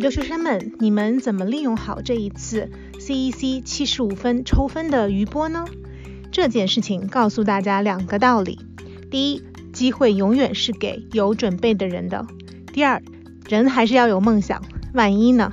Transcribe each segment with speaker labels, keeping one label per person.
Speaker 1: 留学生们，你们怎么利用好这一次 CEC 七十五分抽分的余波呢？这件事情告诉大家两个道理：第一，机会永远是给有准备的人的；第二，人还是要有梦想，万一呢？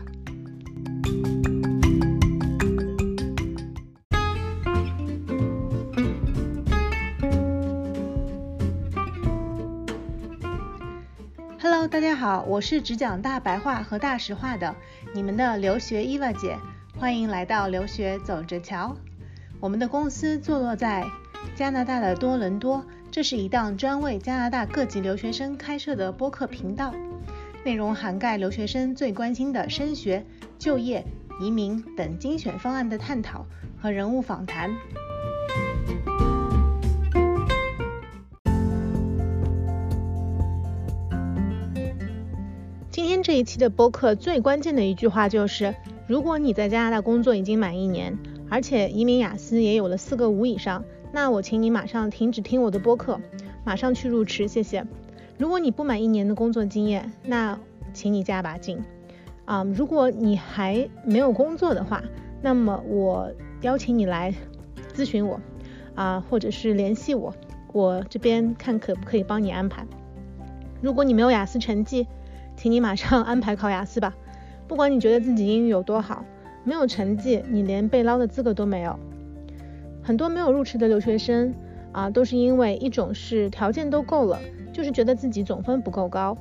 Speaker 1: 好，我是只讲大白话和大实话的你们的留学伊娃姐，欢迎来到留学走着瞧。我们的公司坐落在加拿大的多伦多，这是一档专为加拿大各级留学生开设的播客频道，内容涵盖留学生最关心的升学、就业、移民等精选方案的探讨和人物访谈。这一期的播客最关键的一句话就是：如果你在加拿大工作已经满一年，而且移民雅思也有了四个五以上，那我请你马上停止听我的播客，马上去入池，谢谢。如果你不满一年的工作经验，那请你加把劲啊！如果你还没有工作的话，那么我邀请你来咨询我啊，或者是联系我，我这边看可不可以帮你安排。如果你没有雅思成绩，请你马上安排考雅思吧。不管你觉得自己英语有多好，没有成绩，你连被捞的资格都没有。很多没有入池的留学生啊，都是因为一种是条件都够了，就是觉得自己总分不够高，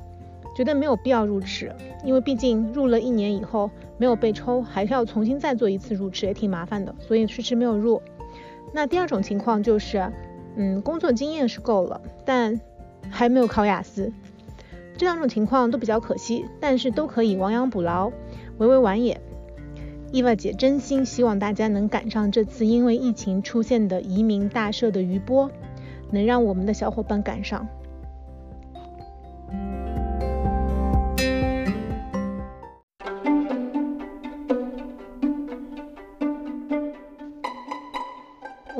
Speaker 1: 觉得没有必要入池，因为毕竟入了一年以后没有被抽，还是要重新再做一次入池，也挺麻烦的，所以迟迟没有入。那第二种情况就是，嗯，工作经验是够了，但还没有考雅思。这两种情况都比较可惜，但是都可以亡羊补牢，为为晚也。伊娃姐真心希望大家能赶上这次因为疫情出现的移民大赦的余波，能让我们的小伙伴赶上。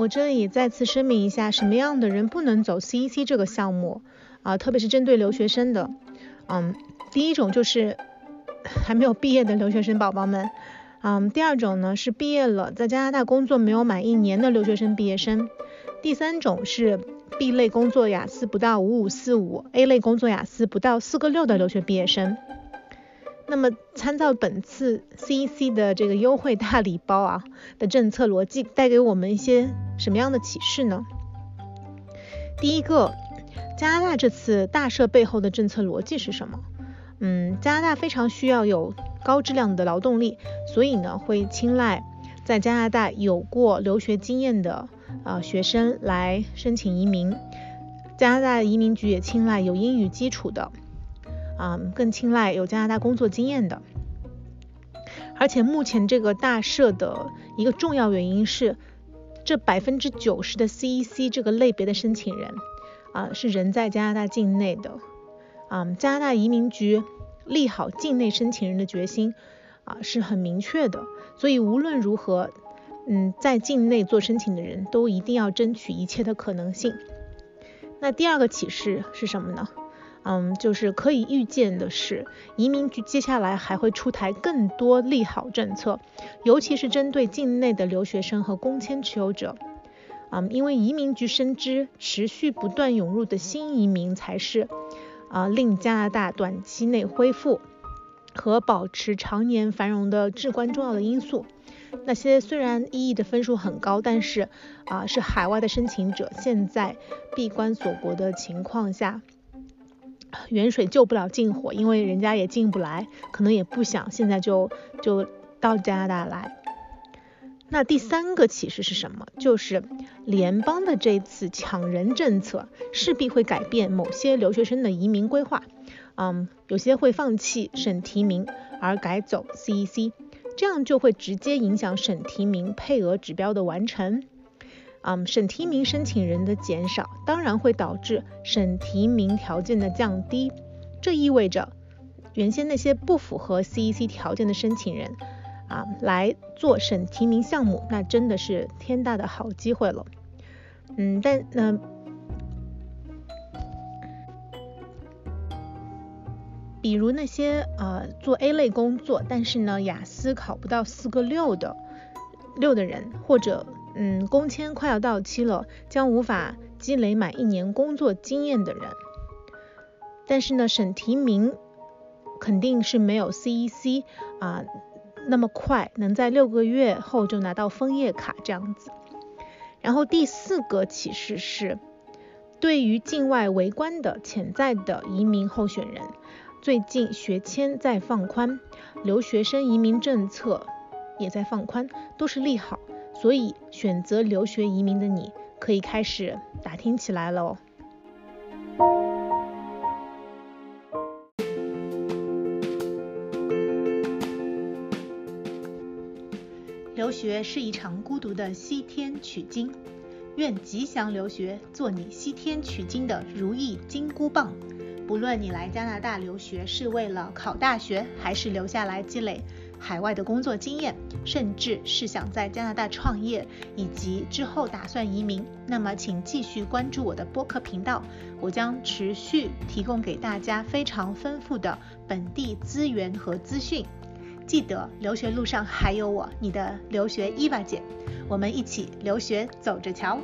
Speaker 1: 这里再次声明一下，什么样的人不能走 CEC 这个项目啊？特别是针对留学生的。嗯，第一种就是还没有毕业的留学生宝宝们，嗯，第二种呢是毕业了在加拿大工作没有满一年的留学生毕业生，第三种是 B 类工作雅思不到五五四五，A 类工作雅思不到四个六的留学毕业生。那么参照本次 CEC 的这个优惠大礼包啊的政策逻辑，带给我们一些什么样的启示呢？第一个。加拿大这次大赦背后的政策逻辑是什么？嗯，加拿大非常需要有高质量的劳动力，所以呢会青睐在加拿大有过留学经验的啊学生来申请移民。加拿大移民局也青睐有英语基础的，啊更青睐有加拿大工作经验的。而且目前这个大赦的一个重要原因是，这百分之九十的 CEC 这个类别的申请人。啊，是人在加拿大境内的，啊，加拿大移民局利好境内申请人的决心啊是很明确的，所以无论如何，嗯，在境内做申请的人都一定要争取一切的可能性。那第二个启示是什么呢？嗯，就是可以预见的是，移民局接下来还会出台更多利好政策，尤其是针对境内的留学生和工签持有者。嗯，因为移民局深知，持续不断涌入的新移民才是啊令加拿大短期内恢复和保持常年繁荣的至关重要的因素。那些虽然 EE 的分数很高，但是啊是海外的申请者，现在闭关锁国的情况下，远水救不了近火，因为人家也进不来，可能也不想现在就就到加拿大来。那第三个启示是什么？就是联邦的这次抢人政策势必会改变某些留学生的移民规划，嗯，有些会放弃省提名而改走 CEC，这样就会直接影响省提名配额指标的完成，嗯，省提名申请人的减少，当然会导致省提名条件的降低，这意味着原先那些不符合 CEC 条件的申请人。啊，来做省提名项目，那真的是天大的好机会了。嗯，但那，比如那些呃做 A 类工作，但是呢雅思考不到四个六的六的人，或者嗯工签快要到期了，将无法积累满一年工作经验的人。但是呢，省提名肯定是没有 CEC 啊那么快，能在六个月后就拿到枫叶卡这样子。然后第四个启示是，对于境外围观的潜在的移民候选人。最近学签在放宽，留学生移民政策也在放宽，都是利好，所以选择留学移民的你可以开始打听起来了哦。留学是一场孤独的西天取经，愿吉祥留学做你西天取经的如意金箍棒。不论你来加拿大留学是为了考大学，还是留下来积累海外的工作经验，甚至是想在加拿大创业，以及之后打算移民，那么请继续关注我的播客频道，我将持续提供给大家非常丰富的本地资源和资讯。记得留学路上还有我，你的留学伊娃姐，我们一起留学走着瞧。